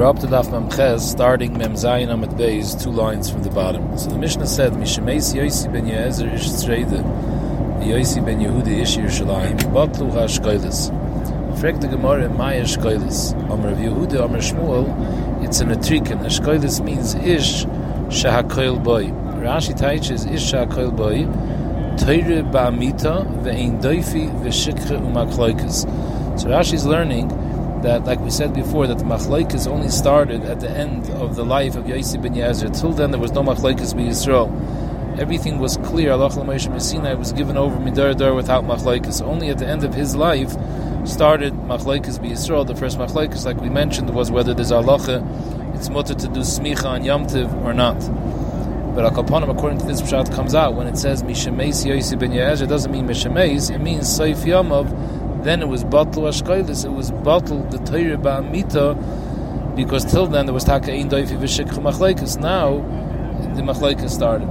We're up to Daf Memches, starting Mem Zayin Amid Beis, two lines from the bottom. So the Mishnah said, Mishemeis Yosi ben Yezer ish Tzreide, Yosi ben Yehudi ish Yerushalayim, Batlu ha-Shkoilis. Frag the Gemara, Maya Shkoilis. Amr of Yehuda, Amr Shmuel, it's an atrikin. Shkoilis means ish shahakoil boy. Rashi teaches ish shahakoil boy, Teire ba'amita, ve'ein doifi, ve'shikre u'makloikas. So Rashi is learning that, like we said before, that the machlokes only started at the end of the life of Yossi ben Yezer. Till then, there was no machlokes by Yisrael. Everything was clear. Allah Moshe Messina was given over midar dar without machlokes. Only at the end of his life started machlokes by Yisrael. The first machlokes, like we mentioned, was whether there's halacha, it's mutter to do smicha on yamtiv or not. But Akapanim, according to this pshat, comes out when it says Mishemeis Yossi ben Yezer, it doesn't mean Mishemeis, it means Seif Yamav then it was batul ashkoilis, it was batul the Torah ba'amita, because till then there was taka ein doifi v'shikch machlekes. Now the machlekes started.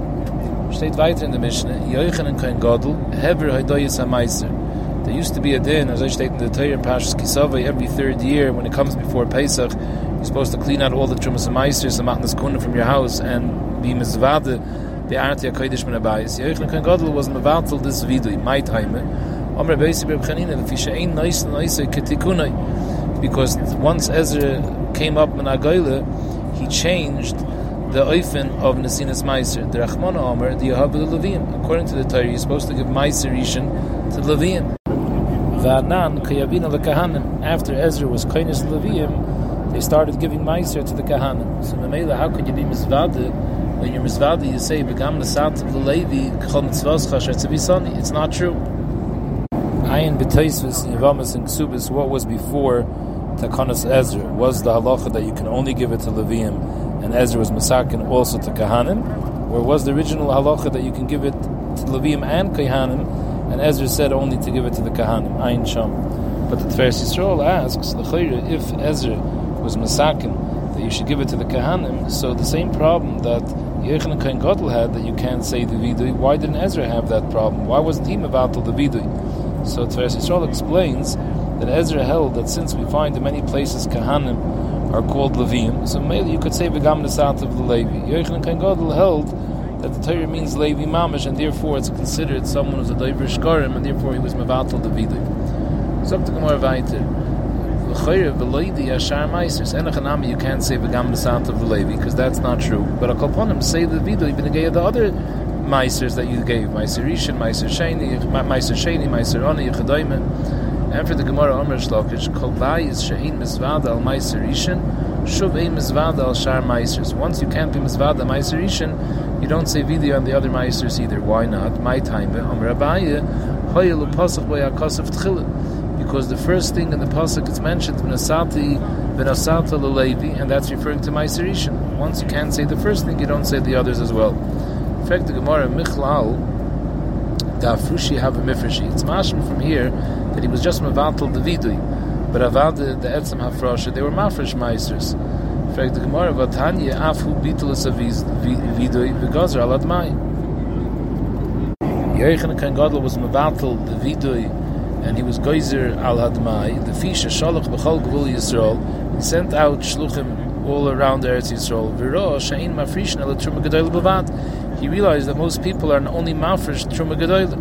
Steht weiter in the Mishnah, Yoichan and Kain Gadol, Hever Haidoyis HaMaiser. There used to be a din, as I state in the Torah Pashas Kisava, every third year when it comes before Pesach, you're supposed to clean out all the Trumas HaMaisers and Matnas Kuna from your house and be Mizvade, the Arti HaKodesh Min HaBayis. Yoichan and Kain Gadol was Mevatel this vidui, my time, Amr Noise Ketikunai. Because once Ezra came up in Agoyle, he changed the oifen of Nesinas Meiser. The Rachmana Amr, the Leviim. According to the Torah, you're supposed to give Meiser Rishon to Leviim. Va'anan Kayavina Lekahanim. After Ezra was Kainis Leviim, they started giving Meiser to the Kahanim. So Mamela, how could you be Mizvade? When you're Mizvade, you say, Begam Nesat of the Levi, Chol Mitzvah It's not true. Ayin b'teisvis Yevamas and Ksubis, what was before Takanas Ezra? Was the halacha that you can only give it to Levium and Ezra was Masakin also to Kahanim? Or was the original halacha that you can give it to Levium and Kahanim and Ezra said only to give it to the Kahanim? Ayin Sham. But the Tiferes Yisrael asks, if Ezra was Masakin, that you should give it to the Kahanim, so the same problem that Yechon Kain Gadol had that you can't say the Vidui, why didn't Ezra have that problem? Why wasn't he Mavatal the Vidui? So Tiferes Yisrael explains that Ezra held that since we find in many places Kahanim are called Levim, so maybe you could say Begam Nesat of the Levi. Yochanan Kain Gadol held that the Torah means Levi Mamish, and therefore it's considered someone who's a Doiver Shkarim, and therefore he was Mevatel Davidik. So to Gemara Vayter. You can't say Begam of the Levi because that's not true. But a Kalponim say the Vidu, even the other Meisers that you gave, Meiser Rishon, Meiser Sheni, Meiser Sheni, Oni, Yechadoime. After the Gemara Omer Shlokish, Kol Bayis Shein Mizvada al Meiser Rishon, Shuv Ein Mizvada al Shar Meisers. Once you can't be Mizvada Meiser Rishon, you don't say Vidya on the other Meisers either. Why not? My time, Omer Abaye. Because the first thing in the pasuk it's mentioned Benasati Benasata Lelevi, and that's referring to Meiser Once you can't say the first thing, you don't say the others as well fact, the Gemara Michlal Dafrushi have a mifreshi. It's mashma from here that he was just mevatel the vidui, but avad the etzem hafrasha they were mafresh meisters. In the Gemara Vatanya afu bitulas vidui v'gazer al admai. Yerechan Kan Gadol was mevatel the vidui, and he was geyser al admai. The fisha shalach b'chol gvul Yisrael. He sent out shluchim all around Eretz Yisrael. V'ro shein mafrishna l'trum gedol b'vad he realized that most people are only mafresh truma gedoyle.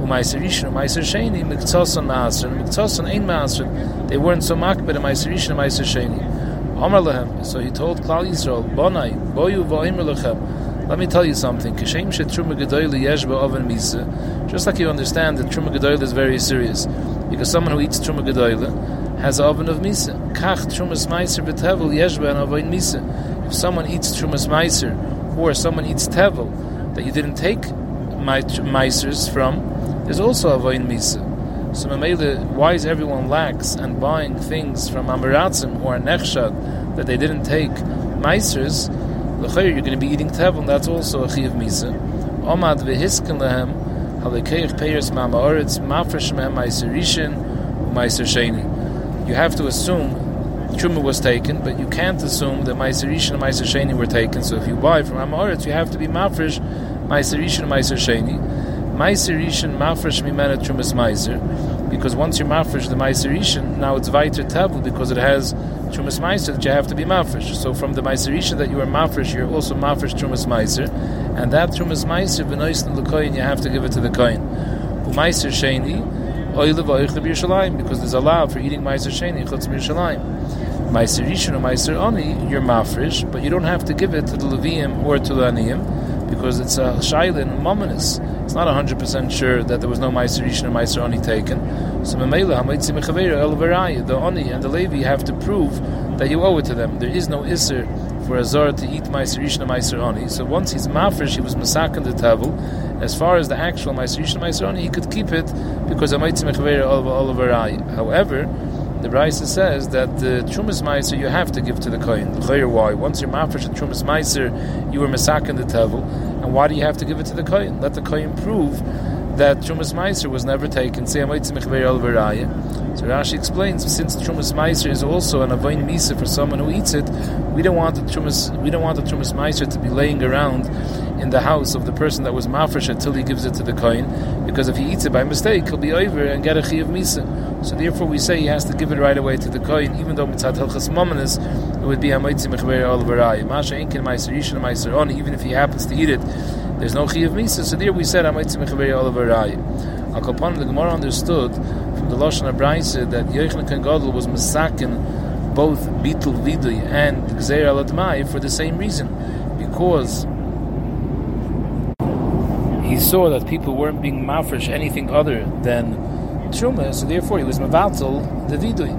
Umaiser Rishon, Umaiser Sheni, Miktzoson Maaser, Miktzoson Ein Maaser. They weren't so makbid Umaiser Rishon, Umaiser Sheni. Omar Lehem, so he told Klal Yisrael, Bonai, Boyu Voimer Lechem. Let me tell you something. Kishem she Truma Gedoyle Yeshba Oven Misa. Just like you understand that Truma Gedoyle is very serious. Because someone who eats Truma Gedoyle has an oven of Misa. Kach Trumas Meiser Betevel Yeshba and Oven Misa. If someone eats Trumas Meiser, or someone eats tevel that you didn't take meisers from, there's also a vain misa. So Mamela, why is everyone lax and buying things from Amiratzim or Nechshad that they didn't take meisers? You're going to be eating tevel, and that's also a chiv misa. Omad v'hisken lehem halikeich peiris ma'ma'oretz mafresh mehem meiser rishin sheni. You have to assume Truma was taken, but you can't assume that Meiser and Meiser Sheni were taken. So if you buy from Amoritz, you have to be Mafresh, Meiser Rishon and Meiser Sheni. Meiser Rishon, Mafresh Mimena Trumas Meiser. because once you're mafresh the Meiserishan, now it's Viter Tevel because it has Trumas Meiser that you have to be mafresh. So from the Meiserishan that you are mafresh, you're also mafresh Trumas Meiser, and that Trumas Meiser benoisten coin, you have to give it to the coin. Meiser Sheni, because there's a law for eating Meiser Sheni Chutz Yerushalayim. Meiser Rishon or Meiser Oni, you're mafresh, but you don't have to give it to the Levium or to the Aniyim because it's a shaylin mominus. It's not 100% sure that there was no Meiser Rishon or Meiser Oni taken. So Mamela, Hamaitzi Mechaveira, El the Oni and the Levi have to prove that you owe it to them. There is no Isser for a Zor to eat Meiser Rishon or Meiser Oni. So once he's mafresh, he was masakan the Tavel. As far as the actual Meiser Rishon or Meiser Oni, he could keep it because Hamaitzi Mechaveira, El However, the Brisa says that the Trumas Meiser you have to give to the Kohen. Why? Once you're mafresh and Trumas Meiser, you were masakin the Tevel, and why do you have to give it to the Kohen? Let the Kohen prove that Trumas Meiser was never taken. So Rashi explains, since Trumas Meiser is also an avoin misa for someone who eats it, we don't want the Trumas we don't want the Trumas Meiser to be laying around in the house of the person that was mafresh until he gives it to the kohen, because if he eats it by mistake, he'll be over and get a chi of misa. So therefore, we say he has to give it right away to the kohen, even though mitzat hilchas mominus, it would be hamoitzi mechver al Masha inkin meiser yishin meiser on, even if he happens to eat it there's no chi of misa. So there we said Oliver Rai. Al Kapon, the Gemara understood from the Lashon Abraisa that Yochanan Kan Gadol was masakin both Bitul Vidui and Gzeir Aladmai for the same reason, because he saw that people weren't being mafresh anything other than truma, so therefore he was mavatal the vidui,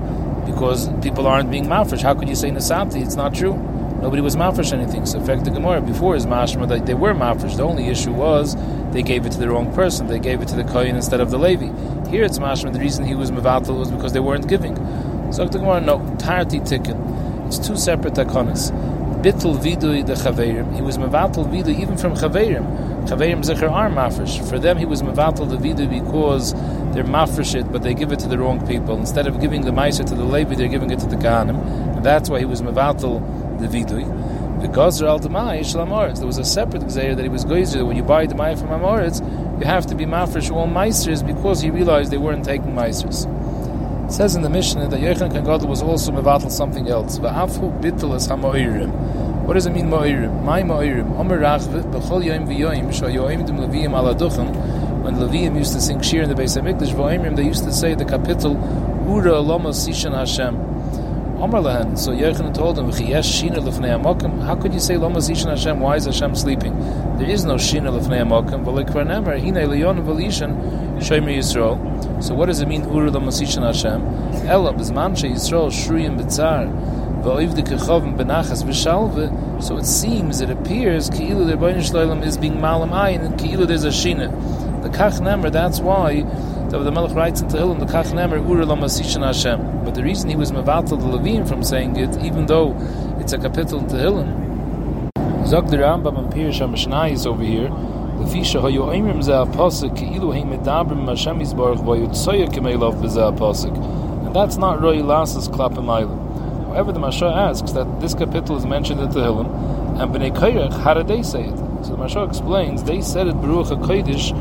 because people aren't being mafresh. How could you say nasanti? It's not true. Nobody was mafresh anything. So, in fact, the Gemara before is mashma that they were mafresh. The only issue was they gave it to the wrong person. They gave it to the kohen instead of the levi. Here it's mashma. The reason he was mevatel was because they weren't giving. So the Gemara no tarti tikkun. It's two separate takonas. Bittul vidui the chaverim. He was mevatel vidui even from chaverim. Chaverim zecher are mafresh. For them, he was mevatel the vidui because they're mafresh it, but they give it to the wrong people. Instead of giving the meiser to the levi, they're giving it to the kahanim. And that's why he was mevatel the vidui. Shel There was a separate gzeir that he was gozer. When you buy the demai from amoritz, you have to be mafresh all meisters because he realized they weren't taking meisters. It says in the Mishnah that Yechon Kan was also mevatel something else. Va'afu bittel es hamoirim. What does it mean moirim? My moirim. Omer rachve b'chol yoim v'yoim shoyoim dem leviyim ala duchem. When Leviyim used to sing shir in the Beis Hamikdash, v'oimrim, they used to say the capital Ura Lomos Sishan Hashem. Omer lehen. So Yochanan told him, shina lefnei amokim." How could you say Lama Zishan Hashem? Why is Hashem sleeping? There is no shina lefnei amokim. But like Kranemer, hine leyon v'lishan shomer Yisrael. So what does it mean Ura Lama Zishan Hashem? Ela b'zman she Yisrael shruyim b'tzar So it seems, it appears, ki'ilu the Rebbeinu is being malam ayin, and ki'ilu there's a shina. The Kach that's why the, the Melech writes in Tehillim, the Kach Nemer, Lamasishan Hashem. But the reason he was Mevatel the Levine from saying it, even though it's a capital in Tehillim, Zog the Rambam and Pirish HaMashnai is over here, the Fisha Oimrim Zeh HaPosik, Ki'ilu Hei Medabrim Hashem Yisbarach Vayu Tsoya Kemeilov B'Zeh HaPosik. And that's not Roy Lasas Klapim Eilim. However, the Mashah asks that this capital is mentioned in Tehillim, and Bnei Kairach, how did they say it? So the Mashah explains, they said it Baruch HaKodesh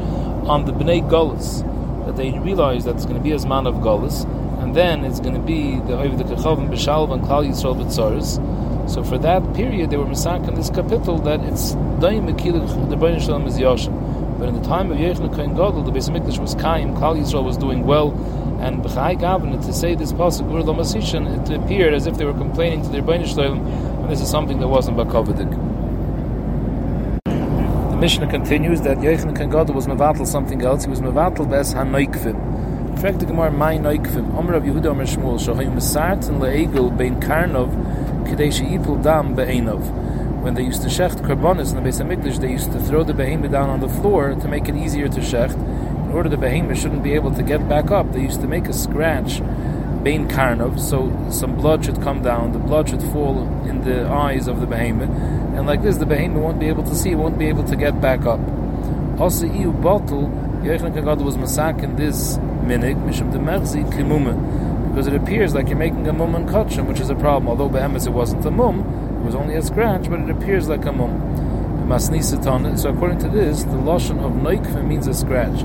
on the Bnei Golas that they realized that it's going to be a man of Golis, and then it's going to be the Oiv the Kechavim B'Shalv and Klal Yisrael B'Tzoris. So for that period, they were misak this capital that it's Daim Mekilich the Bain Shalom is Yoshem. But in the time of Yechon Kohen Gadol, the Beis Hamikdash was Kaim, Klal Yisrael was doing well, and B'chai Gavin to say this pasuk Ur Lamasishan, it appeared as if they were complaining to their Bain Shalom, and this is something that wasn't Bakovadik. The Mishnah continues that Yochanan Kan Gadol was mevatel something else. He was mevatel bes hanoikvim. Frag the Gemara, my noikvim. Omer of Yehuda Omer Shmuel, shohayim mesart and leegel bein karnov kadesh yipul dam be'enov. When they used to shecht karbonis in the Beis Hamikdash, they used to throw the behemoth down on the floor to make it easier to shecht. In order the behemoth shouldn't be able to get back up, they used to make a scratch bein karnov, so some blood should come down. The blood should fall in the eyes of the behemoth and like this the behemoth won't be able to see, won't be able to get back up. Also, iu bottle, Yochanan Kagad was masak in this minig, mishum de merzi kimume, because it appears like you're making a mum and kachim, which is a problem. Although behemoth it wasn't a mum, it was only a scratch, but it appears like a mum. So according to this, the lotion of noikve means a scratch.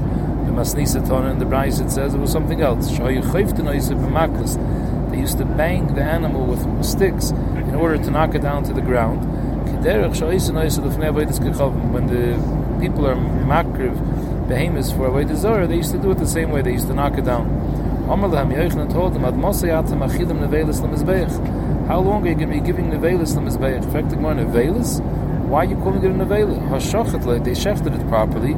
The Masnisa Tana in the Bryce it says it was something else. They used to bang the animal with sticks in order to knock it down to the ground. When the people are makriv behemoths for Avodah Zarah, they used to do it the same way. They used to knock it down. Amar lahem Yochanan told them, Ad Mosayatam achidim nevelis lemizbeich. How long are you going to be giving nevelis lemizbeich? In fact, more nevelis. Why are you calling it a nevela? Hashochet they shechted it properly.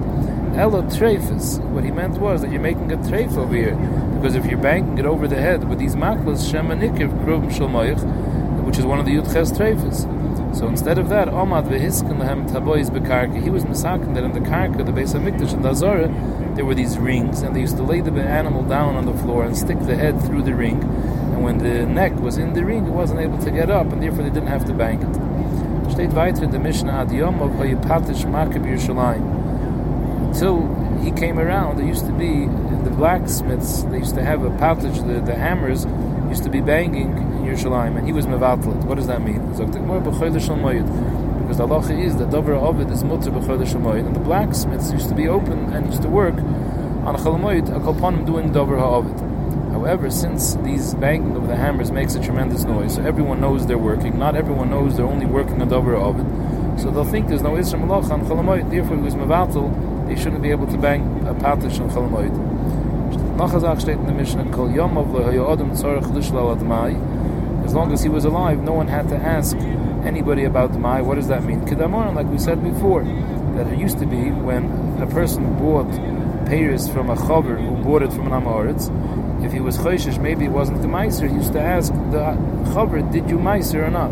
Ella trefis. What he meant was that you're making a treif over here. Because if you're banking it over the head with these maklas, shemanikiv krum shalmoich, which is one of the yudches trefis. So instead of that, Omad vehiskin lehem tabois bekarka, he was misakin that in the karka, the base of Mikdash and Dazara, there were these rings, and they used to lay the animal down on the floor and stick the head through the ring. And when the neck was in the ring, it wasn't able to get up, and therefore they didn't have to bank it. Steht weiter the Mishnah ad Yom of Hayipatish Makab Yerushalayim. Until he came around, there used to be the blacksmiths. They used to have a patish, the, the hammers used to be banging in Yerushalayim, and he was mevatlet. What does that mean? Because the halacha is that davar ovid is mutter b'chodesh and the blacksmiths used to be open and used to work on a chalamoyed a kolponim doing davar ha'ovid. However, since these banging of the hammers makes a tremendous noise, so everyone knows they're working. Not everyone knows they're only working on davar ovid. So they'll think there's no isra malach on chalamoyed. Therefore, he was mevatel. They shouldn't be able to bang a patish on chalamoyed. Nachazach steht in the Mishnah, Kol Yom of Adam Tzorach Lishlal Admai. As long as he was alive, no one had to ask anybody about Mai. What does that mean? Kedamoran, like we said before, that it used to be when a person bought payers from a chaver who bought it from an Amoritz, if he was choishish, maybe it wasn't the Meiser, he used to ask the chaver, did you Meiser or not?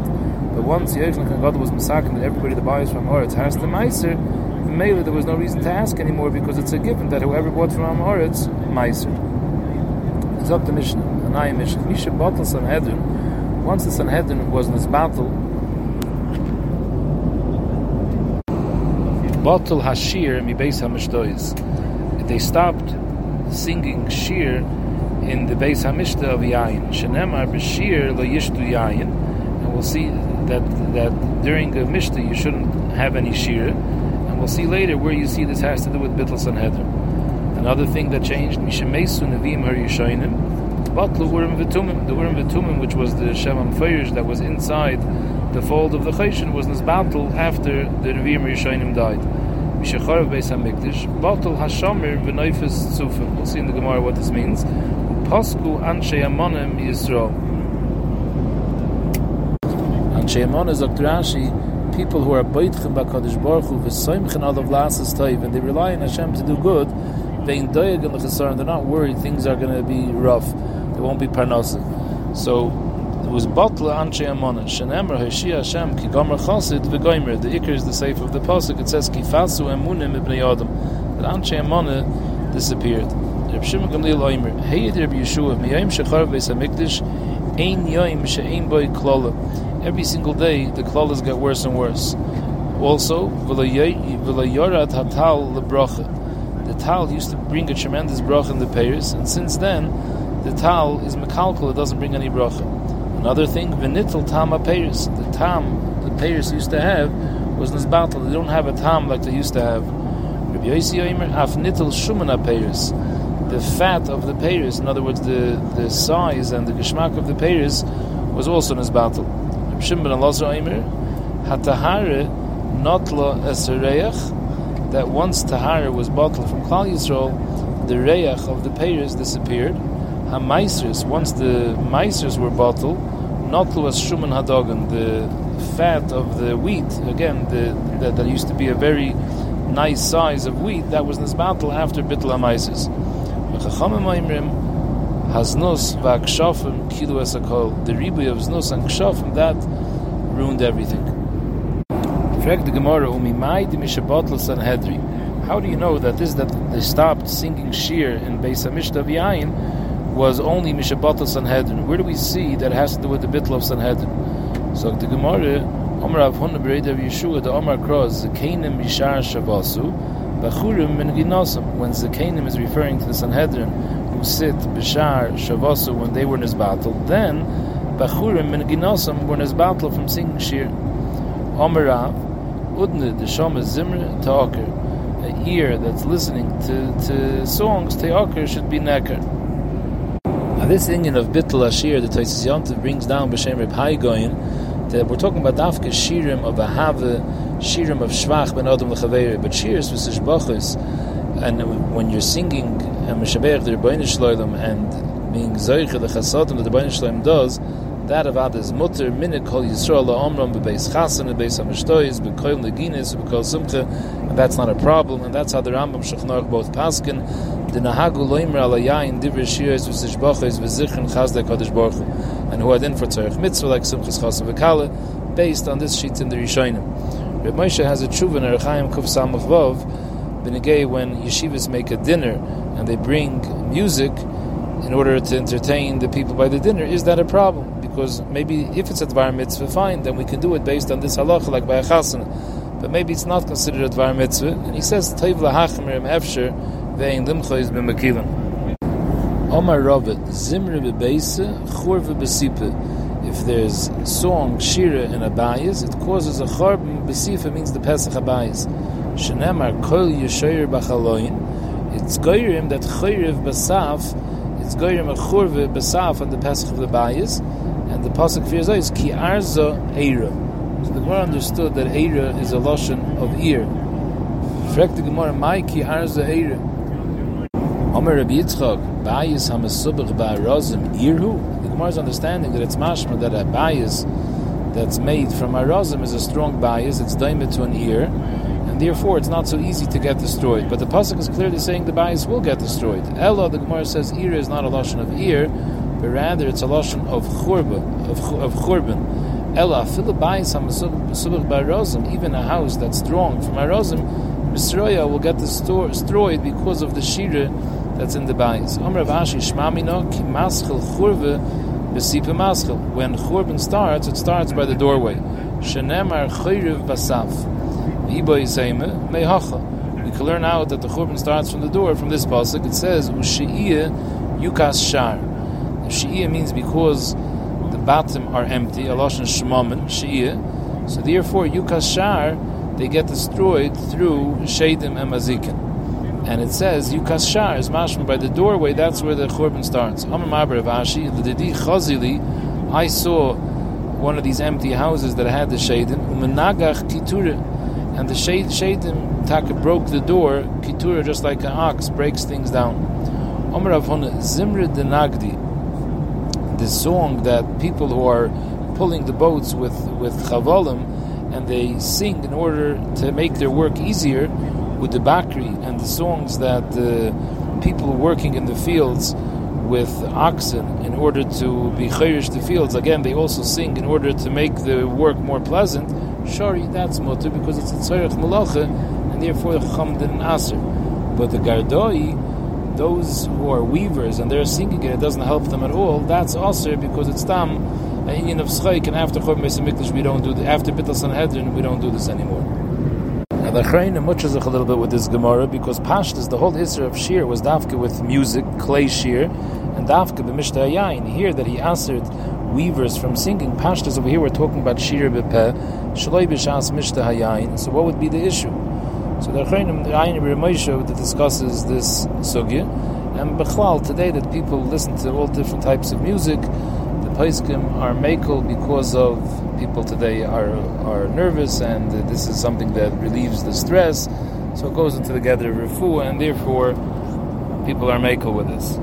But once Yechon God was masakin that everybody that buys from Amoritz has the Meiser, Mele, there was no reason to ask anymore because it's a given that whoever bought from Amoritz, Meiser. It's up to Mishnah, Anayim Mishnah. Misha Batal Sanhedrin, once the Sanhedrin was in this battle, bottle Hashir mi Beis HaMishtois. They stopped singing Shir in the Beis HaMishta of Yayin. Shenemar B'Shir Lo Yishtu Yayin. And we'll see that that during a Mishta you shouldn't have any Shir. And we'll see later where you see this has to do with Bittul Sanhedrin. Another thing that changed, Mishemesu Nevim Har Yishayim, Batlu Urim V'Tumim. The Urim V'Tumim, which was the Shemam Feirish that was inside the fold of the Cheshin, was Nisbatul after the Nevim Yishayim died. Mishacharev Beis HaMikdash, Batul Hashamir V'Noifes Tzufim. We'll see in the Gemara what this means. Pasku Anshe Amonim Yisrael. Anshe Amonim, Dr. People who are boitchim b'kadosh baruch hu v'soimchen all of lasses toiv and they rely on Hashem to do good. Vein doyeg and they're not worried things are going to be rough. There won't be parnasa. So it was bottle anshe amona shenemer hashi Hashem ki gomer chasid v'goimer. The ikr is the safe of the pasuk. It says ki fasu emunim ibnei adam. That anshe amona disappeared. Reb Shimon Gamliel Oimer, Hey Reb Yeshua, miyayim shechar v'es hamikdash, ein yoim she'ein boy klola every single day the klalas get worse and worse. Also. The tal used to bring a tremendous bracha in the payers, and since then, the tal is mekalkal, it doesn't bring any bracha. Another thing, v'nitel tam payers. The tam the payers used to have was nisbatal. They don't have a tam like they used to have. Rabbi. The fat of the payers, in other words, the, the size and the geschmack of the payers, was also nisbatal. Shimon and Aimer, Hatahare Notla Esereach, that once Tahara was bottled from Klal Yisrael, the Reach of the payers disappeared. Hamaisers, once the Maisers were bottled, Notla was Shuman Hadogan, the fat of the wheat, again, the, that, that used to be a very nice size of wheat, that was this battle after Bittul HaMaisers. Haznus v'akshafim kilu esakol. The ribu of znus and kshafim that ruined everything. Frag the Gemara umimai di mishabotl sanhedri. How do you know that this that they stopped singing shir in Beis Hamishta V'yayin was only mishabotl sanhedrin? Where do we see that it has to do with the bitl of sanhedrin? So the Gemara Omar Av Huna Bereid Yeshua the Omar Kroz Zekanim Yishar Shavasu Bachurim Min Ginosam. When Zekanim is referring to the Sanhedrin sit b'shar shavasu when they were in his battle, then bachurim and ginosam were in his battle from singing shir. Omerav udne the shama zimra ta'aker, an ear that's listening to, to songs, Te'akar should be Nekar. Now this Indian of Bittul Ashir, the Taisis Yontav brings down B'Shem Reb Haigoyin, that we're talking about Dafka Shirim of Ahava, Shirim of Shvach Ben Adam L'Chaveri, but Shirs V'Sish Bachus, and when you're singing and Meshabeach the Rebbeinu Shloim and being Zoicha the Chasadim that the Rebbeinu Shloim does, that of is mutter minute kol Yisrael la'omram bebeis chasen bebeis hamishtois bekoil neginis bekoil simcha and that's not a problem and that's how the Rambam shechnor both paskin the nahagu loimra ala yain divir shiris v'sishboches v'zichrin chazde kodesh baruch and who are then for tzarech mitzvah like simchas chasen v'kale based on this sheet in the Rishonim. Reb Moshe has a tshuva in Erechaim Kuf Samach Vov Benegay when yeshivas make a dinner and they bring music in order to entertain the people by the dinner, is that a problem? because maybe if it's a dvar mitzvah, fine, then we can do it based on this halacha, like by a chasana. But maybe it's not considered a dvar mitzvah, and he says, Taiv lahachmir efsher ve'in limcha is b'mekilim. Omar Robert, Zimri bebeise, churve besipe. If there's song, shira, in a bayis, it causes a chorb, besifa means the Pesach abayis. Shenemar kol yeshayir b'chaloyin, it's goyrim that chayriv basaf, it's goyrim a churve basaf on the Pesach of the bayis, and the pasuk fears is ki arza eira. So the Gemara understood that eira is a lotion of ear. Frek the Gemara, my ki arza eira. Omer Rabbi Yitzchak, bayis hamasubach ba'arazim irhu. The Gemara is understanding that it's mashma that a bayis that's made from arazim is a strong bias. It's daimed to an ear, and therefore it's not so easy to get destroyed. But the pasuk is clearly saying the bias will get destroyed. Ella, the Gemara says, ear is not a lotion of ear, but rather it's a lashon of churban, of, of churban. Ella filibayis hamasubach barozim, even a house that's strong from arozim, Misroya will get destroyed because of the shira that's in the bayis. Amr Ashi shmamino ki maschel churve besipa maschel. When churban starts, it starts by the doorway. Shenemar chayriv basaf. We can learn out that the churban starts from the door. From this pasuk, it says ushi'iyah yukas shar. She'iyah means because the bottom are empty, Aloshan Shemamin, She'iyah. So therefore, Yukashar, they get destroyed through Shadim and Mazikin. And it says, Yukashar is mashma by the doorway, that's where the Churban starts. Amar Mabar Avashi, L'didi Chazili, I saw one of these empty houses that had the Shadim, Umenagach Kitura, and the Shadim Taka broke the door, Kitura, just like an ox, breaks things down. Amar Avhona, Zimri Denagdi, the song that people who are pulling the boats with with chavalim and they sing in order to make their work easier with the bakri and the songs that the people working in the fields with oxen in order to be chayrish the fields again they also sing in order to make the work more pleasant shari that's mutter because it's a tzarech malacha and therefore chamdin aser but the gardoi those who are weavers and they're singing it, it doesn't help them at all. That's also because it's tam an Indian of Schaik, and after Chorb Mikdash we don't do the, after Bittul Sanhedrin we don't do this anymore. Now the Chrein muches a little bit with this Gemara because Pashtas, the whole history of Shir was dafka with music, clay Shir, and dafka b'mishta yayin. Here that he answered weavers from singing Pashtas over here we're talking about Shir b'peh, shaloi b'shas mishta hayayin. So what would be the issue? So the Achreinim, the Ayin that discusses this sugya, and Bechlal today that people listen to all different types of music. The Paiskim are makel because of people today are are nervous, and this is something that relieves the stress. So it goes into the gather of refu, and therefore people are makel with this.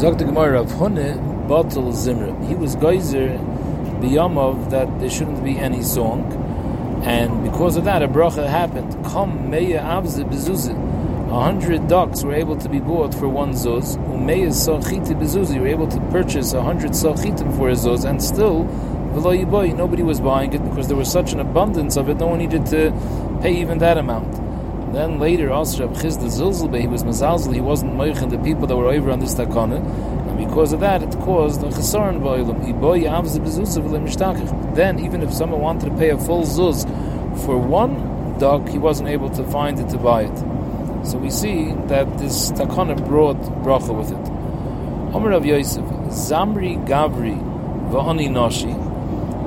Zok the Gemara of Hunne Batal Zimra. He was geyser biyamav that there shouldn't be any song. And because of that, a bracha happened. Come meya avze bezuzah. A hundred ducks were able to be bought for one zuz. Umeya sochiti bezuzi were able to purchase a hundred sochitim for a zuz, and still, boy, nobody was buying it because there was such an abundance of it. No one needed to pay even that amount. Then later, also Rab Chisda Zilzelbe, he was mazalzel, he wasn't moichin the people that were over on this takana, because of that, it caused a chesaron ba'olam. Then, even if someone wanted to pay a full zuz for one dog, he wasn't able to find it to buy it. So we see that this takana brought bracha with it. Omer of Yosef, Zamri Gavri Va'ani Nashi.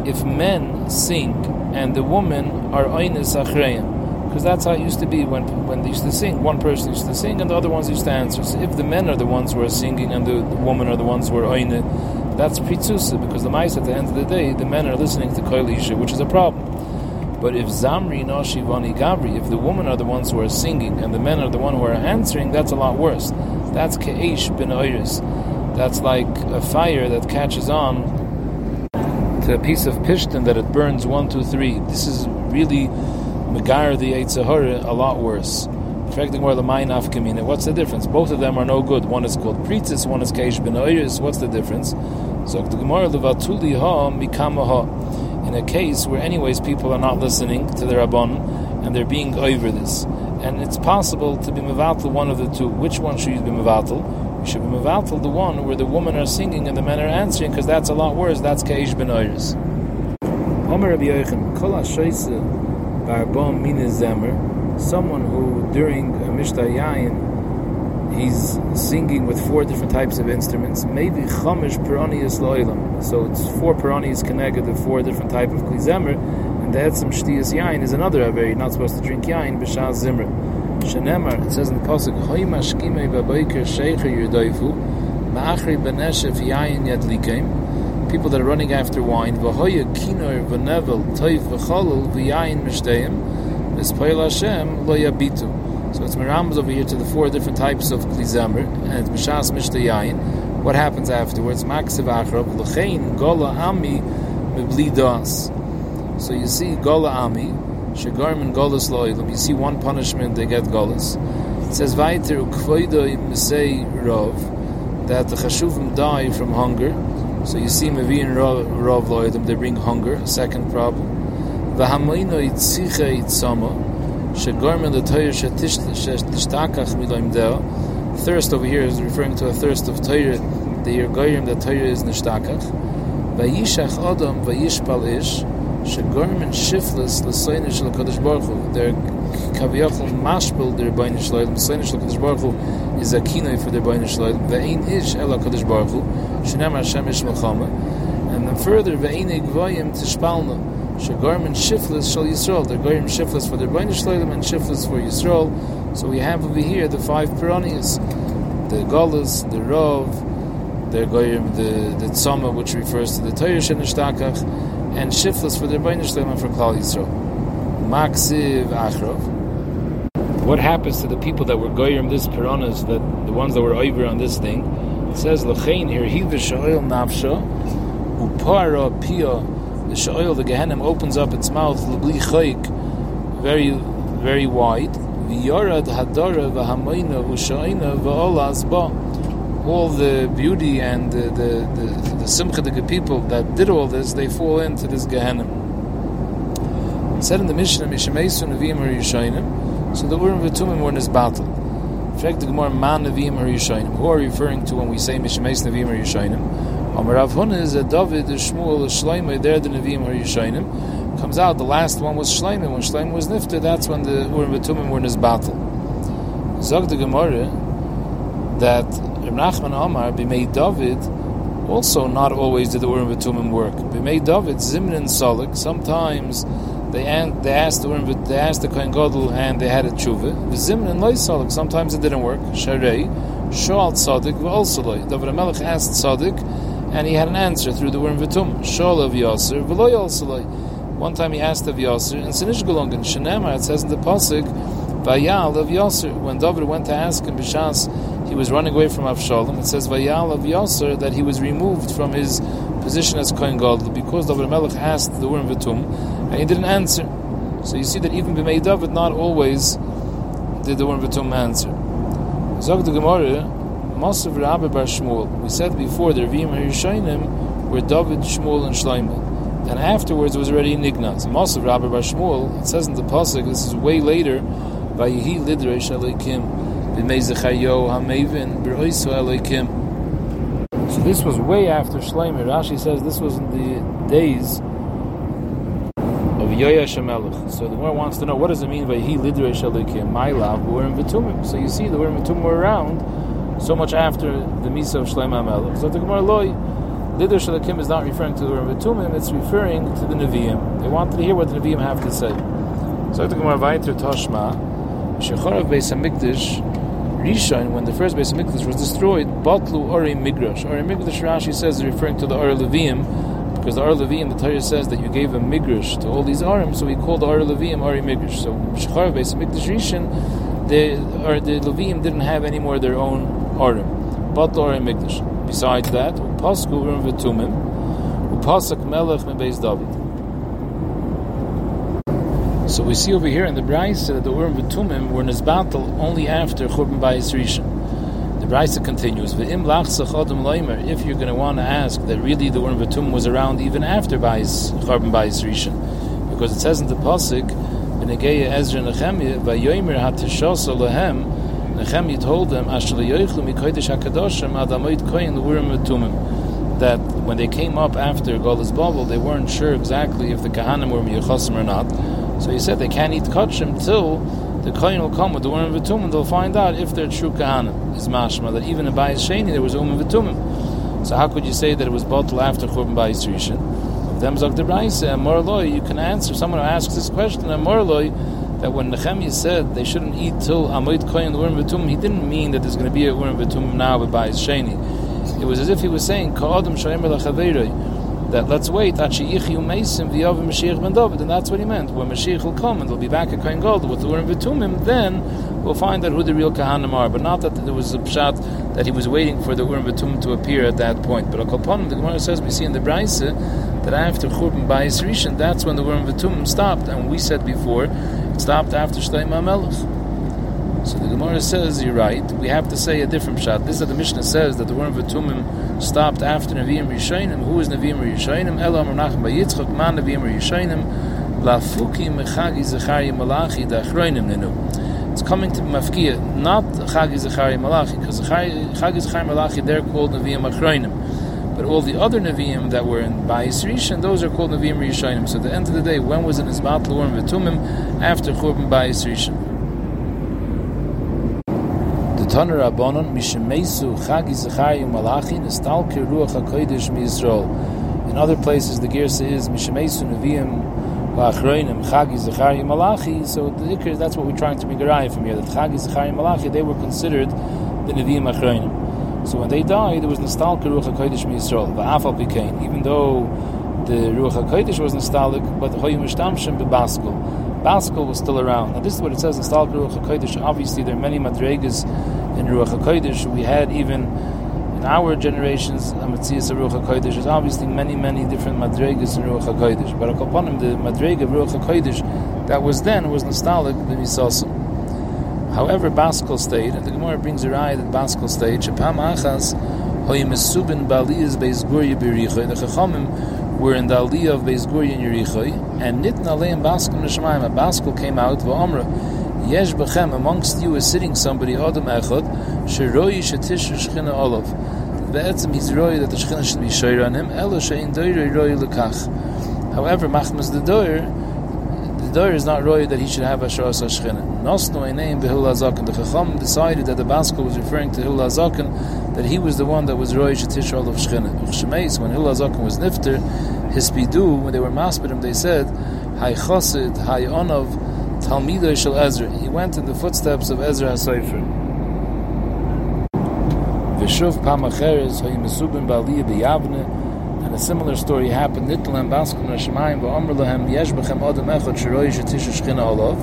If men sing and the women are Einis Achrayim, because that's how it used to be when when they used to sing. One person used to sing, and the other ones used to answer. So if the men are the ones who are singing and the, the women are the ones who are oine, that's pritzusa because the mice at the end of the day, the men are listening to koilisha, which is a problem. But if Zamri Noshi Vani Gabri, if the women are the ones who are singing and the men are the one who are answering, that's a lot worse. That's Ke'ish bin Oiris. That's like a fire that catches on to a piece of pishtan that it burns one, two, three. This is really Megar the Eitzahara a lot worse. Affecting where the Mainaf Kamina. What's the difference? Both of them are no good. One is called Pritis, one is Keish Oiris. What's the difference? So the Gemara Levatuli Ha Mikama Ha in a case where anyways people are not listening to the Rabban and they're being over this. And it's possible to be Mevatel one of the two. Which one should you be Mevatel? You should be Mevatel the one where the women are singing and the men are answering because that's a lot worse. That's Keish ben. Omer Rabbi Yochanan, Kol Barbon Mina Zemer, someone who during a Mishtah Yayin he's singing with four different types of instruments. Maybe chamish peronius loilam. So it's four peronius connected to four different type of klizemer, and that's some shtiyas yain is another aver. You're not supposed to drink yain b'shas zimmer. Shenemar it says in the pasuk hoy mashkimei v'boiker sheicher yirdoifu ma'achri b'neshef yain yadlikim. People that are running after wine v'hoya kinor v'nevel toiv v'cholul v'yain mishteyim mispoil Hashem lo yabitu. So it's Mirambas over here to the four different types of Klizamer, and it's Mishas Mishtayayin. What happens afterwards? Maksiv Achrav, L'chein, Gola Ami, Mibli Das. So you see Gola Ami, Shagarman Golas Loilam, you see one punishment, they get Golas. It says, Vaiter Ukvoidoi Misei Rov, that the Chashuvim die from hunger. So you see Mavin Rov Loilam, they bring hunger, second problem. Vahamoino Itzicha Itzama, Shegormen the Torah shetistakach miloim deo. Thirst over here is referring to a thirst of Torah. The Yergoyim that Torah is nishtakach. Vayishach Adam vayishpal ish. Shegormen shifless l'soinish l'kadosh baruch. They're kaviyachol mashpil their bainish loyim. L'soinish l'kadosh baruch Hu is a kinoi for their bainish loyim. Ve'ein ish ela kadosh baruch Hu. Shenam Hashem ish melchama. And then further, ve'ein igvayim tishpalna. Shagarmin Shiflis Shal Yisrael. They're Goyim Shiflis for their Bainish Shloim and Shiflis for Yisrael. So we have over here the five Piranias, the Golas, the Rov, the Goyim, the the Tzama, which refers to the Torah Shenishdakach, and Shiflis for their Bainish Shloim and for Klal Yisrael. Maksiv Achrov. What happens to the people that were Goyim this Piranas, that the ones that were over on this thing? It says Lachain here, He v'shoil nafsha, upara pia the Sha'il, the Gehenim, opens up its mouth, L'bli Chayik, very, very wide. V'yorad hadara v'hamayna v'sha'ina v'olaz ba. All the beauty and the, the, the, the people that did all this, they fall into this Gehenim. Said in the Mishnah, Mishameisu Nevi'im or Yishayim, so the Urim V'tumim were in this battle. Frag the Gemara, Man Nevi'im or Yishayim. Who are referring to when we say Mishameisu Nevi'im or Yishayim? Amar Rav Huna is a David, a Shmuel, a Shloimeh, there the Nevi'im or Yishainim. Comes out, the last one was Shloimeh. When Shloimeh was Nifta, that's when the Urim Betumim were in his battle. Zog the Gemara that Reb Nachman Amar, Bimei David, also not always did the Urim Betumim work. Bimei David, Zimrin Solik, sometimes they, they asked the they asked the Kohen and they had a tshuva. Zimrin Loy Solik, sometimes it didn't work. Sharei, Shoal Tzadik, V'olsaloi. David HaMelech asked Tzadik, and he had an answer through the worm Vitum. Shol of Yasser, V'loy also One time he asked of Yasser, and Sinish Gelungen, Shenema, it says in the Pasuk, Vayal of Yasser. When David went to ask him, Bishas, he was running away from Avshalom. It says Vayal of Yasser, that he was removed from his position as Kohen Gadol because David Melech asked the word Vitum, and he didn't answer. So you see that even B'mei David not always did the word Vitum answer. Zog the Gemara, Masav Rabbi Bar Shmuel. We said before the Ravim Harishonim were David, Shmuel, and Shloimeh. And afterwards it was already in Ignaz. Masav Rabbi Bar Shmuel, it says in the Pasuk, this is way later, Vayihi Lidresh Elokim, B'meizechayo HaMevin, B'roiso Elokim. So this was way after Shloimeh. Rashi says this was in the days So the one wants to know, what does it mean by he lidresh alikim, my love, were in Vitumim. So you see, the word Vitumim were around, so much after the Misa of Shlomo HaMelech. So the Gemara Loi, Lider Shalakim is not referring to the Tumim, it's referring to the Nevi'im. They wanted to hear what the Nevi'im have to say. So the Gemara weiter Toshma, Shechorav Beis Hamikdash, Rishon, when the first Beis Hamikdash was destroyed, Batlu Ori Migrash. Ori Migrash Rashi says referring to the Ori Levium, because the Ori Levium, the Torah says that you gave a Migrash to all these Arim, so we called the Ori Levium Ori Migrash. So Shechorav Beis Hamikdash Rishon, the, or the Levium didn't have any more their own Arim. Batlu Ori Migrash. Besides that, Upasku Urim V'tumim, Upasak Melech Mebeis David. So we see over here in the Brisa that the Urim V'tumim were Nizbatel only after Churban Bayis Rishon. Brisa continues, if you're going to want to ask that really the Urim V'tumim was around even after Bayis, Churban Bayis Rishon. Because it says in the Pasuk, V'negeya Ezra Nechemia, V'yoimer hatishos Nechemia told them, Asher le'yoichlu mikodesh hakadoshim adamoid koyin l'urim v'tumim, that when they came up after Golas Babel, they weren't sure exactly if the Kahanim were Miyachosim or not. So he said they can't eat kachim till the kohen will come with the urim v'tumim. They'll find out if they're true kahanim. Is mashma that even in Bayis Sheni there was urim v'tumim. So how could you say that it was bottled after churban Bayis Rishon? Them zog the. You can answer someone who asks this question and that when Nehemiah said they shouldn't eat till Amoid Kohen Urim V'tumim, he didn't mean that there's going to be a Urim V'tumim now with Bayis Sheni. It was as if he was saying Ka'adim Shoyim that let's wait and that's what he meant. When Mashiach will come and they'll be back at Kohen Gold with the Urim V'Tumim, then we'll find out who the real Kahanim are. But not that there was a pshat that he was waiting for the Urim V'Tumim to appear at that point. But Akalponim, the Gemara says we see in the Braise that after Churban Bayis Rishon, that's when the Urim V'Tumim stopped, and we said before it stopped after Shleim HaMelech. So the Gemara says you're right. We have to say a different shot. This is the Mishnah says that the word V'tumim stopped after Nevi'im Rishayim. Who is Nevi'im Rishayim? Elam Menachem Bayitzchak Man Nevi'im Rishayim. Lafuki Mechagi Zechari Malachi Dachroinim Nenu. It's coming to Mafkia, not Chagi Zechari Malachi, because Chagi Zechari Malachi they're called Nevi'im Achroinim. But all the other Nevi'im that were in Bayis Rishon, those are called Nevi'im Rishayim. So at the end of the day, when was it Izbat Lurim V'tumim? After Churban Bayis Rishon. Taner Rabbanon Mishemesu Chagi Zechari Malachi Nestalke Ruach HaKodesh MiYisrael. In other places, the Gersa is Mishemesu Neviim V'Achroinim Chagi Zechari Malachi. So the Ikr, that's what we're trying to make a from here. That Chagi Zechari Malachi, they were considered the Neviim Achroinim. So when they died, there was Nestalke Ruach HaKodesh MiYisrael. V'Afal Pikein. Even though the Ruach HaKodesh was nostalgic, but Hoyim Mishtamshem Bebaskel. Baskel was still around. Now this is what it says in Stal Ruach HaKodesh. Obviously, there are many madregas in Ruach HaKodesh. We had even in our generations, Amatzias Ruach HaKodesh. There's obviously many, many different madregas in Ruach HaKodesh. But him, the madrega of Ruach HaKodesh that was then was nostalgic the b'misasim. However, Baskel stayed, and the Gemara brings a raya that Baskel stayed. Shapam achas hoyim esubin ba'aliyas beis gurya b'richoy. The Chachamim were in the Aliyah of Beis Guri in Yerichoi, and Nitna Aleim Baskel Nishmayim, a Baskel came out, V'omra, Yesh Bechem, amongst you is sitting somebody, Adam Echad, Sheroi Shetish Shechina Olav. Be'etzim he's roi that the Shechina should be shoyer on him, Elo Shein Doire Roi Lekach. However, Machmas the Doir, the Doir is not roi that he should have a Shoras HaShechina. Nosno Eineim Behul HaZaken. The Chacham decided that the Baskel was referring to HaZaken, that he was the one that was Roy Shetish of Shechina. Shemeis, when Zaken was Nifter, his Bidu, when they were Masperim, they said, Hay Chosid, Hay Onov, Talmidei Shel Ezra. He went in the footsteps of Ezra HaSefer. Vishuv Pamacheres, Hay Mesubim Ba'aliyah B'yavne, and a similar story happened. Nitlam Baskum Nashemayim v'Omer Lahem Yesh Bechem Adam Echad Shiroi Shetish Shechina Olav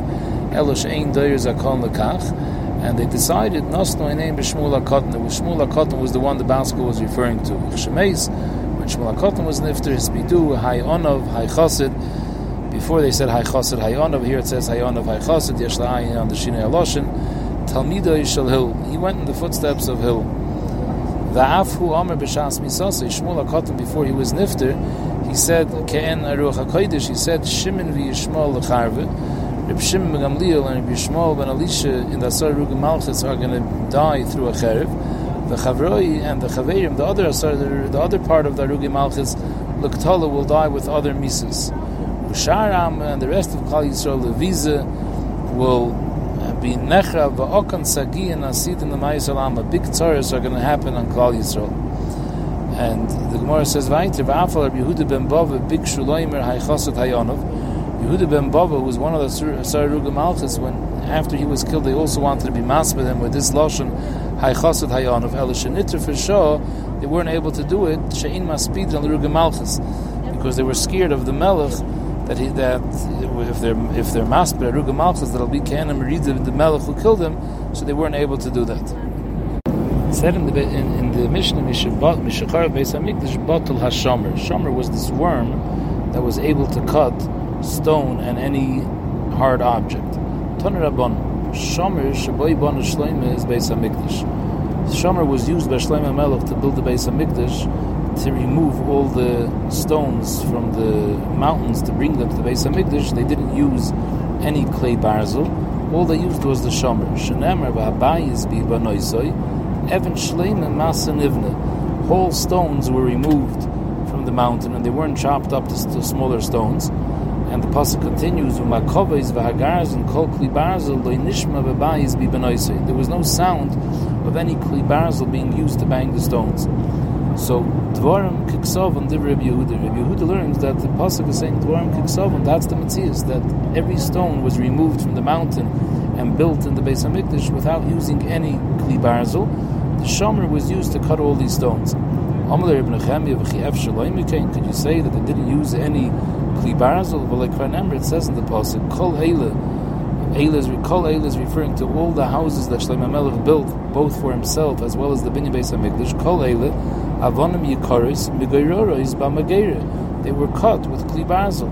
Elo Shein Doyer Zakon Lekach and they decided Nosno name B'Shmuel HaKotten. Shmuel HaKotten was the one the Baskel was referring to. Shemeis, when Shmuel HaKotten was nifter, his bidu, Hay Onov, Hay Chosid. Before they said Hay Chosid, Hay Onov. Here it says Hay Onov, Hay Chosid. Yesh on the Shinei Aloshin. Talmido Yishal Hill. He went in the footsteps of Hill. The Afu Omer B'Shas Misase. Shmuel HaKotten, before he was nifter, he said Ke'en Aruch HaKodesh. He said Shimon v'Yishmol L'Charve. Reb Shimon ben Gamliel and Reb Yishmael ben Elisha in the Asar Ruga Malchus are going to die through a cherev. The Chavroi and the Chaverim, the other Asar, the, the other part of the Ruga Malchus, Luktala will die with other mises. Usharam and the rest of Klal Yisrael, the Visa, will be Nechra va'okan sagi and asid in the Ma'is Big tzaras are going to happen on Klal Yisrael. And the Gemara says, "Vayter v'afal Yehuda ben Bava big shuloimer haychasot hayonov." Yehuda ben Bava, who was one of the Saruga Malchus, when after he was killed, they also wanted to be masked with him with this lashon haychasad hayan of elishanitra for sure. They weren't able to do it. Shein maspid al Ruga Malchus because they were scared of the Melech that he, that if they're if they're masked by Ruga Malchus, that'll be Kanim Rida, the Melech who killed them. So they weren't able to do that. Said in the in, in the Mishnah Mishachar Beis Hamikdash Batul Hashomer. Shomer was this worm that was able to cut stone, and any hard object. Rabban, Shomer Shaboy Bon Shloime is Beis Hamikdash. Shomer was used by Shloime Melech to build the Beis Hamikdash to remove all the stones from the mountains to bring them to the base of Hamikdash. They didn't use any clay barzel. All they used was the Shomer. Shenemer v'abayis b'ibanoisoi Evan Shleim Masa Nivne. Whole stones were removed from the mountain and they weren't chopped up to, to smaller stones. And the pasuk continues, "Umakoves v'hagars and kol kli barzel lo nishma v'bayis b'benoisei." There was no sound of any kli barzel being used to bang the stones. So dvarim kiksov and divrei Yehuda. Rabbi Yehuda learns that the pasuk is saying dvarim kiksov, and that's the mitzvah that every stone was removed from the mountain and built in the Beis Hamikdash without using any kli barzel. The shomer was used to cut all these stones. Could you say that they didn't use any kli barzel? Well, like remember, it says in the pasuk, "Kol eila." Eila Kol Eila is referring to all the houses that Shlomo Melech built, both for himself as well as the Binyan Beis Hamikdash. Kol Eila, Avonim Yikaris, Migoyroros Bamagere. They were cut with kli barzel.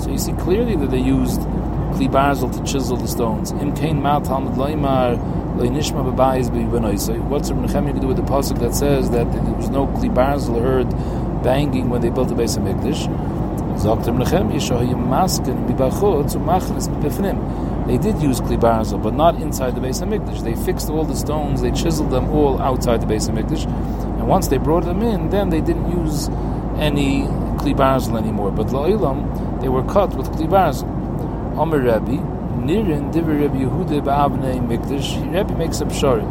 So you see clearly that they used kli barzel to chisel the stones. Im Kain Mal Talmud Loimar What's Rabbi Nechemia to do with the pasuk that says that there was no kli barzel heard banging when they built the base Beis Hamikdash? They did use kli barzel, but not inside the base of Hamikdash. They fixed all the stones, they chiseled them all outside the base of and once they brought them in, then they didn't use any kli barzel anymore. But la'ilam, they were cut with kli barzel. Omer Rabbi, Nirin Diver Rabbi Yehuda Ba'avnei Mikdash. Rabbi makes up shari.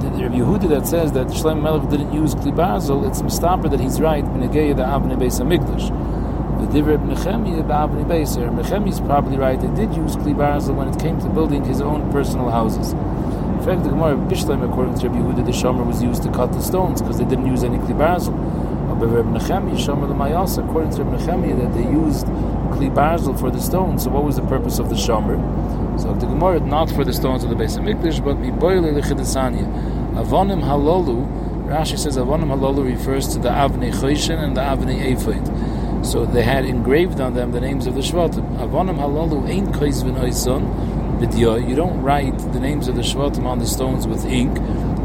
The Rabbi Yehuda that says that Shlomo Melech didn't use Kli Barzel, it's mistaper that he's right. B'negeya the Avnei Beis Hamikdash. The Diver Rabbi Nechemia Ba'avnei Beis. Nechemia is probably right. They did use Kli Barzel when it came to building his own personal houses. In fact, the Gemara Bishleim, according to Rabbi Yehuda, the Shomer was used to cut the stones because they didn't use any Kli. But Rabbi Nechemia, Shomer L'mayasa, according to Rabbi Nechemia, that they used Kli for the stones. So what was the purpose of the Shomer? So the Gemara, not for the stones of the base of Hamikdash, but Miboyle Lechidasanya. Avonim Halolu, Rashi says Avonim Halolu refers to the Avnei Choshen and the Avnei Ephod. So they had engraved on them the names of the Shvatim. Avonim Halolu ain't Kois V'Noison, You don't write the names of the Shvatim on the stones with ink.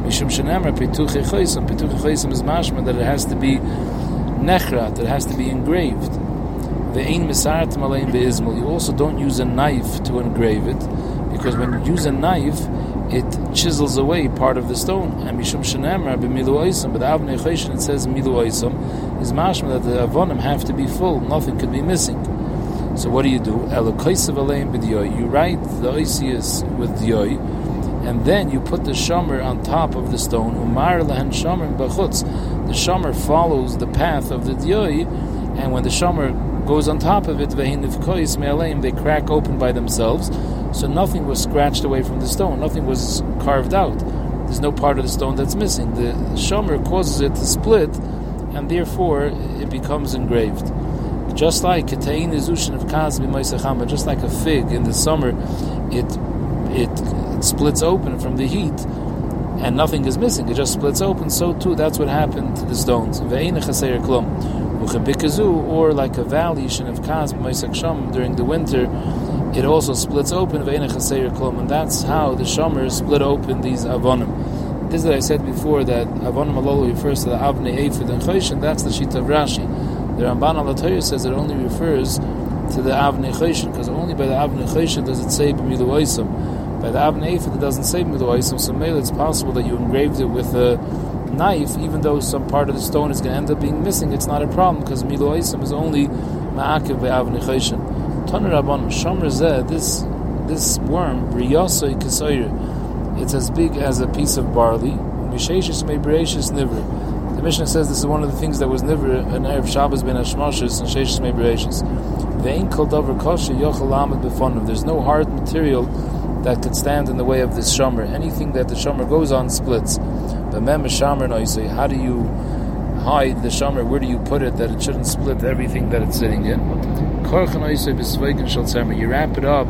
Mishum Shenemar Petuche Chosim. Petuche Chosim is mashma that it has to be nechrat, it has to be engraved. You also don't use a knife to engrave it, because when you use a knife, it chisels away part of the stone. And Mishum Shenemar b'milu oisam, but Avnei Choshen it says milu oisam is mashma that the avonim have to be full, nothing could be missing. So what do you do? You write the oisius with dioi, and then you put the shomer on top of the stone. Umar. The shomer follows the path of the dioi, and when the shomer goes on top of it, they crack open by themselves, so nothing was scratched away from the stone, nothing was carved out. There's no part of the stone that's missing. The shomer causes it to split, and therefore it becomes engraved. Just like Ketain Izushin of Kaz just like a fig in the summer, it it splits open from the heat and nothing is missing, it just splits open, so too that's what happened to the stones or like a valley of Kaz during the winter, it also splits open and that's how the Shomer split open these Avonim. This is what I said before that Avonim Alolu refers to the Avnei Ephod and Choshen, that's the Shita of Rashi. The Ramban al says it only refers to the Avnei Choshen, because only by the Avnei Choshen does it say B'milu Oisim. By the Avnei Ephod it doesn't say B'milu Oisim, so maybe it's possible that you engraved it with a knife, even though some part of the stone is going to end up being missing, it's not a problem because miloisim is only ma'akiv be'avni choshen. Taner Rabban Shomer Zeh, this this worm riyosoi kisoyer, it's as big as a piece of barley. Misheshis me'breishis niver. Mishnah says this is one of the things that was never uh, an Erev Shabbos ben Hashmashis and Sheshes Mebereshis. Ve'in kol davar kosher yochel lamed befonim. There's no hard material that could stand in the way of this shomer. Anything that the shomer goes on splits. The mem shomer noisei. How do you hide the shomer? Where do you put it that it shouldn't split everything that it's sitting in? Korchen b'sveigen shal tzemer. You wrap it up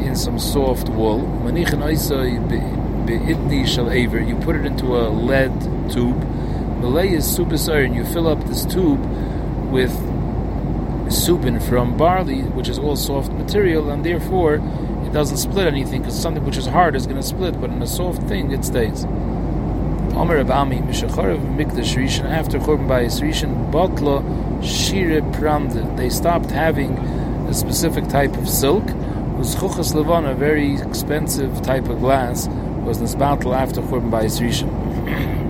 in some soft wool. Manichin oisei be'itni shal aver. You put it into a lead tube. Malay is and You fill up this tube with supin from barley, which is all soft material, and therefore it doesn't split anything because something which is hard is going to split, but in a soft thing it stays. Omer Abami Mikdash Rishon after Korban Bayis Rishon Botla Shire Pramde. They stopped having a specific type of silk. Was Chuchas Levon, a very expensive type of glass, was Nisbatel after Korban Bayis Rishon.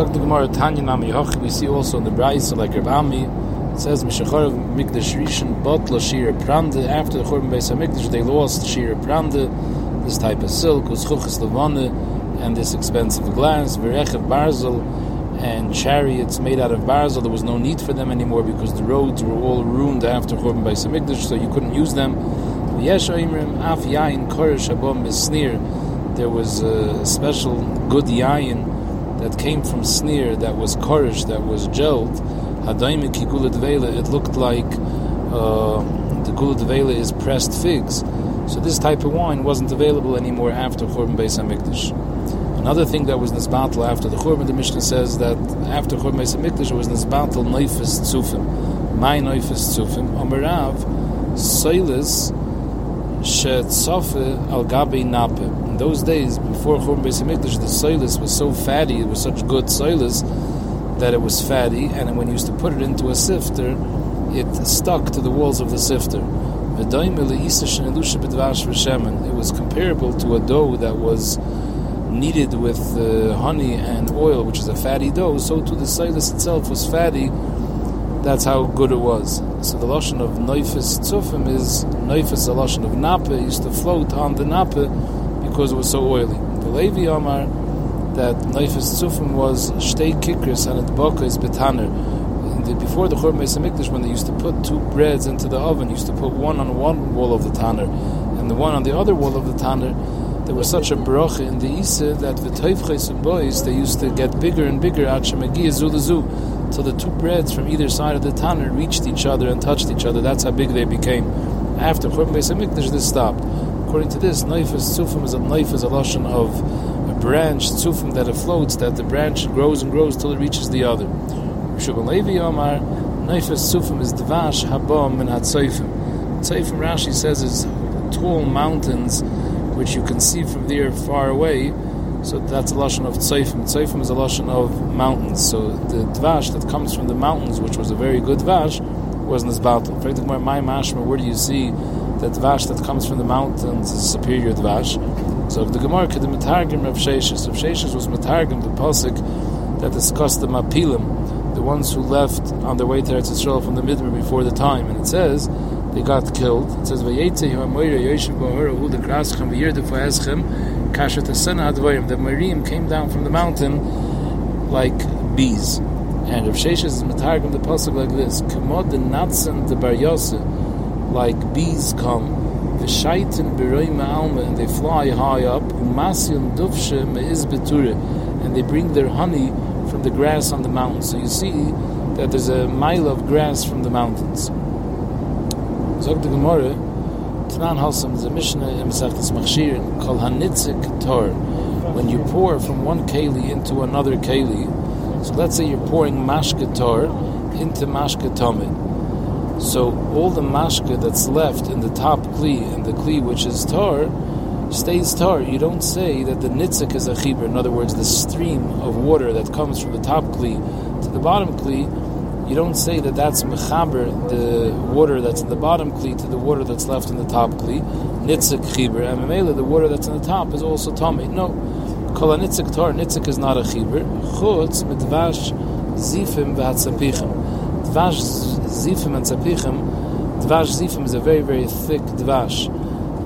Zok the Gemara Tanya Nami Hoch. We see also in the Brayis like Rabami it says Mishachar Mikdash Rishon Botla Shira Pranda. After the Churban Beis Hamikdash, they lost Shira Pranda, this type of silk, was Chuchas Levana, and this expensive glass, Verechev Barzel, and chariots made out of Barzel. There was no need for them anymore because the roads were all ruined after Churban Beis Hamikdash, so you couldn't use them. There was a special good yain that came from Snir that was Koresh, that was gelled Hadaimik Gula Dvela, it looked like uh, the Gula Dvela is pressed figs. So this type of wine wasn't available anymore after Churban Beis HaMikdash. Another thing that was Nisbatel after the Churban, the Mishnah says that after Churban Beis HaMikdash it was Nisbatel Neifis Tzufim. My Neifis Tzufim. Amarav, Soilis, Shetzofe Al Gabi Nape. Those days, before Churban Beis HaMikdash, the Soilis was so fatty, it was such good Soilis, that it was fatty, and when you used to put it into a sifter, it stuck to the walls of the sifter. It was comparable to a dough that was kneaded with uh, honey and oil, which is a fatty dough. So to the silas itself was fatty. That's how good it was. So the lotion of neifis tzufim is neifis a lotion of napa. used to float on the napa because it was so oily. The Levi Amar that Neifes Tzufim was Shtei Kikris and it Boka is Betaner. Before the Chor Mesa Mikdash, when they used to put two breads into the oven, used to put one on one wall of the Tanner and the one on the other wall of the Tanner. There was such a bracha in the Isa that the Teifches and boys they used to get bigger and bigger at Shemagi Zulazu till the two breads from either side of the Tanner reached each other and touched each other. That's how big they became. After Chor Mesa Mikdash, this stopped. According to this, Neifes Tzufim is a knife is a lashon of a branch tzufim that it floats, that the branch grows and grows till it reaches the other. Rishon Levi Omar, Neifes tzufim is dvash habom and hatzoifim. Tzoifim Rashi says is tall mountains which you can see from there far away. So that's a lashon of tzoifim. Tzoifim is a lashon of mountains. So the dvash that comes from the mountains, which was a very good dvash, was in this battle. Where do you see that dvash that comes from the mountains is superior dvash? So the Gemara could metargim of Sheshes. Of Sheshes was metargim the pasuk that discussed the mapilim, the ones who left on their way to Eretz Yisrael from the Midbar before the time, and it says they got killed. It says vayetze hamoira yoshev ba'hora hu the kraschem v'yirde fo'eschem kasher tesena advoyim. The Marim came down from the mountain like bees. And Rav Sheshes is metargim the pasuk like this: Kamod the natzen the bar like bees come V'shaitin b'roi ma'alma, and they fly high up. U'masil duvshe me'iz and they bring their honey from the grass on the mountains. So you see that there's a mile of grass from the mountains. Zog the Gemara, Tanan Halsam a Mishnah in Mesachtes Machshir called Hanitzik Tor. When you pour from one keli into another keli, so let's say you're pouring mashke tor into mashke tomit. So all the mashka that's left in the top kli and the kli which is tar stays tar. You don't say that the nitzik is a chibur. In other words, the stream of water that comes from the top kli to the bottom kli. You don't say that that's mechaber the water that's in the bottom kli to the water that's left in the top kli. Nitzik chibur and memela the water that's in the top is also tummy. No, kol nitzik tar. Nitzik is not a chibur. Chutz midvash zifim v'hatzapichim. Dvash zifim and tzapichim, dvash zifim is a very, very thick dvash.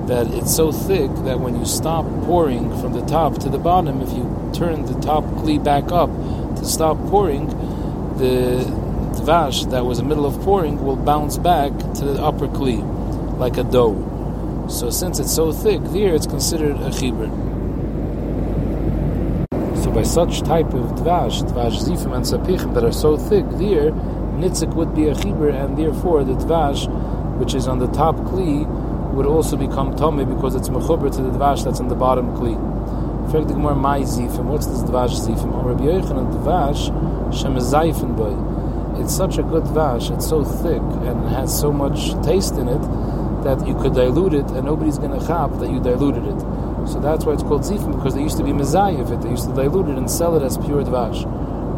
That it's so thick that when you stop pouring from the top to the bottom, if you turn the top kli back up to to stop pouring, the dvash that was in the middle of pouring will bounce back to the upper kli, like a dough. So since it's so thick, there it's considered a chibur. So by such type of dvash, dvash zifim and sapichim that are so thick, there nitzik would be a chibur, and therefore the dvash, which is on the top kli, would also become tummy because it's mechuber to the dvash that's on the bottom kli. Fragt the Gemara, my zifim, what's this dvash zifim? Rabbi Yochanan dvash, shem boy it's such a good vash, it's so thick and has so much taste in it that you could dilute it and nobody's going to chap that you diluted it. So that's why it's called zifim because they used to be mezayif it. They used to dilute it and sell it as pure dvash.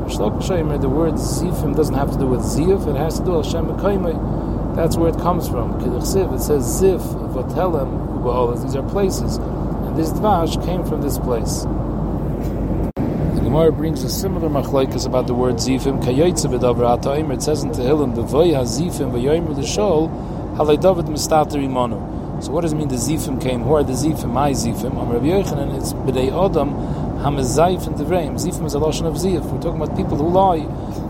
The word zifim doesn't have to do with zif; it has to do with Hashem That's where it comes from. It says zif, vatelem, These are places, and this dvash came from this place. The Gemara brings a similar machlaikas about the word zifim. Kayotze v'davar It says in Tehillim, "B'voy hazifim v'yoyim l'shol halay David mistater imanu." So what does it mean? The zifim came. Who are the zifim? My zifim. Am Rabbi Yochanan. It's b'dei adam hamezayif and devreim. Zifim is a lashon of zif. We're talking about people who lie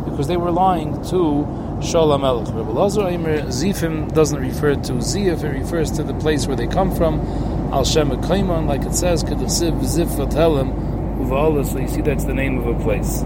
because they were lying to Shol HaMelech. Rabbi Lazar Aimer, Zifim doesn't refer to Zif, it refers to the place where they come from. Al Shem like it says, Kedesiv Zif Vatelim, Uvala, so you see that's the name of a place.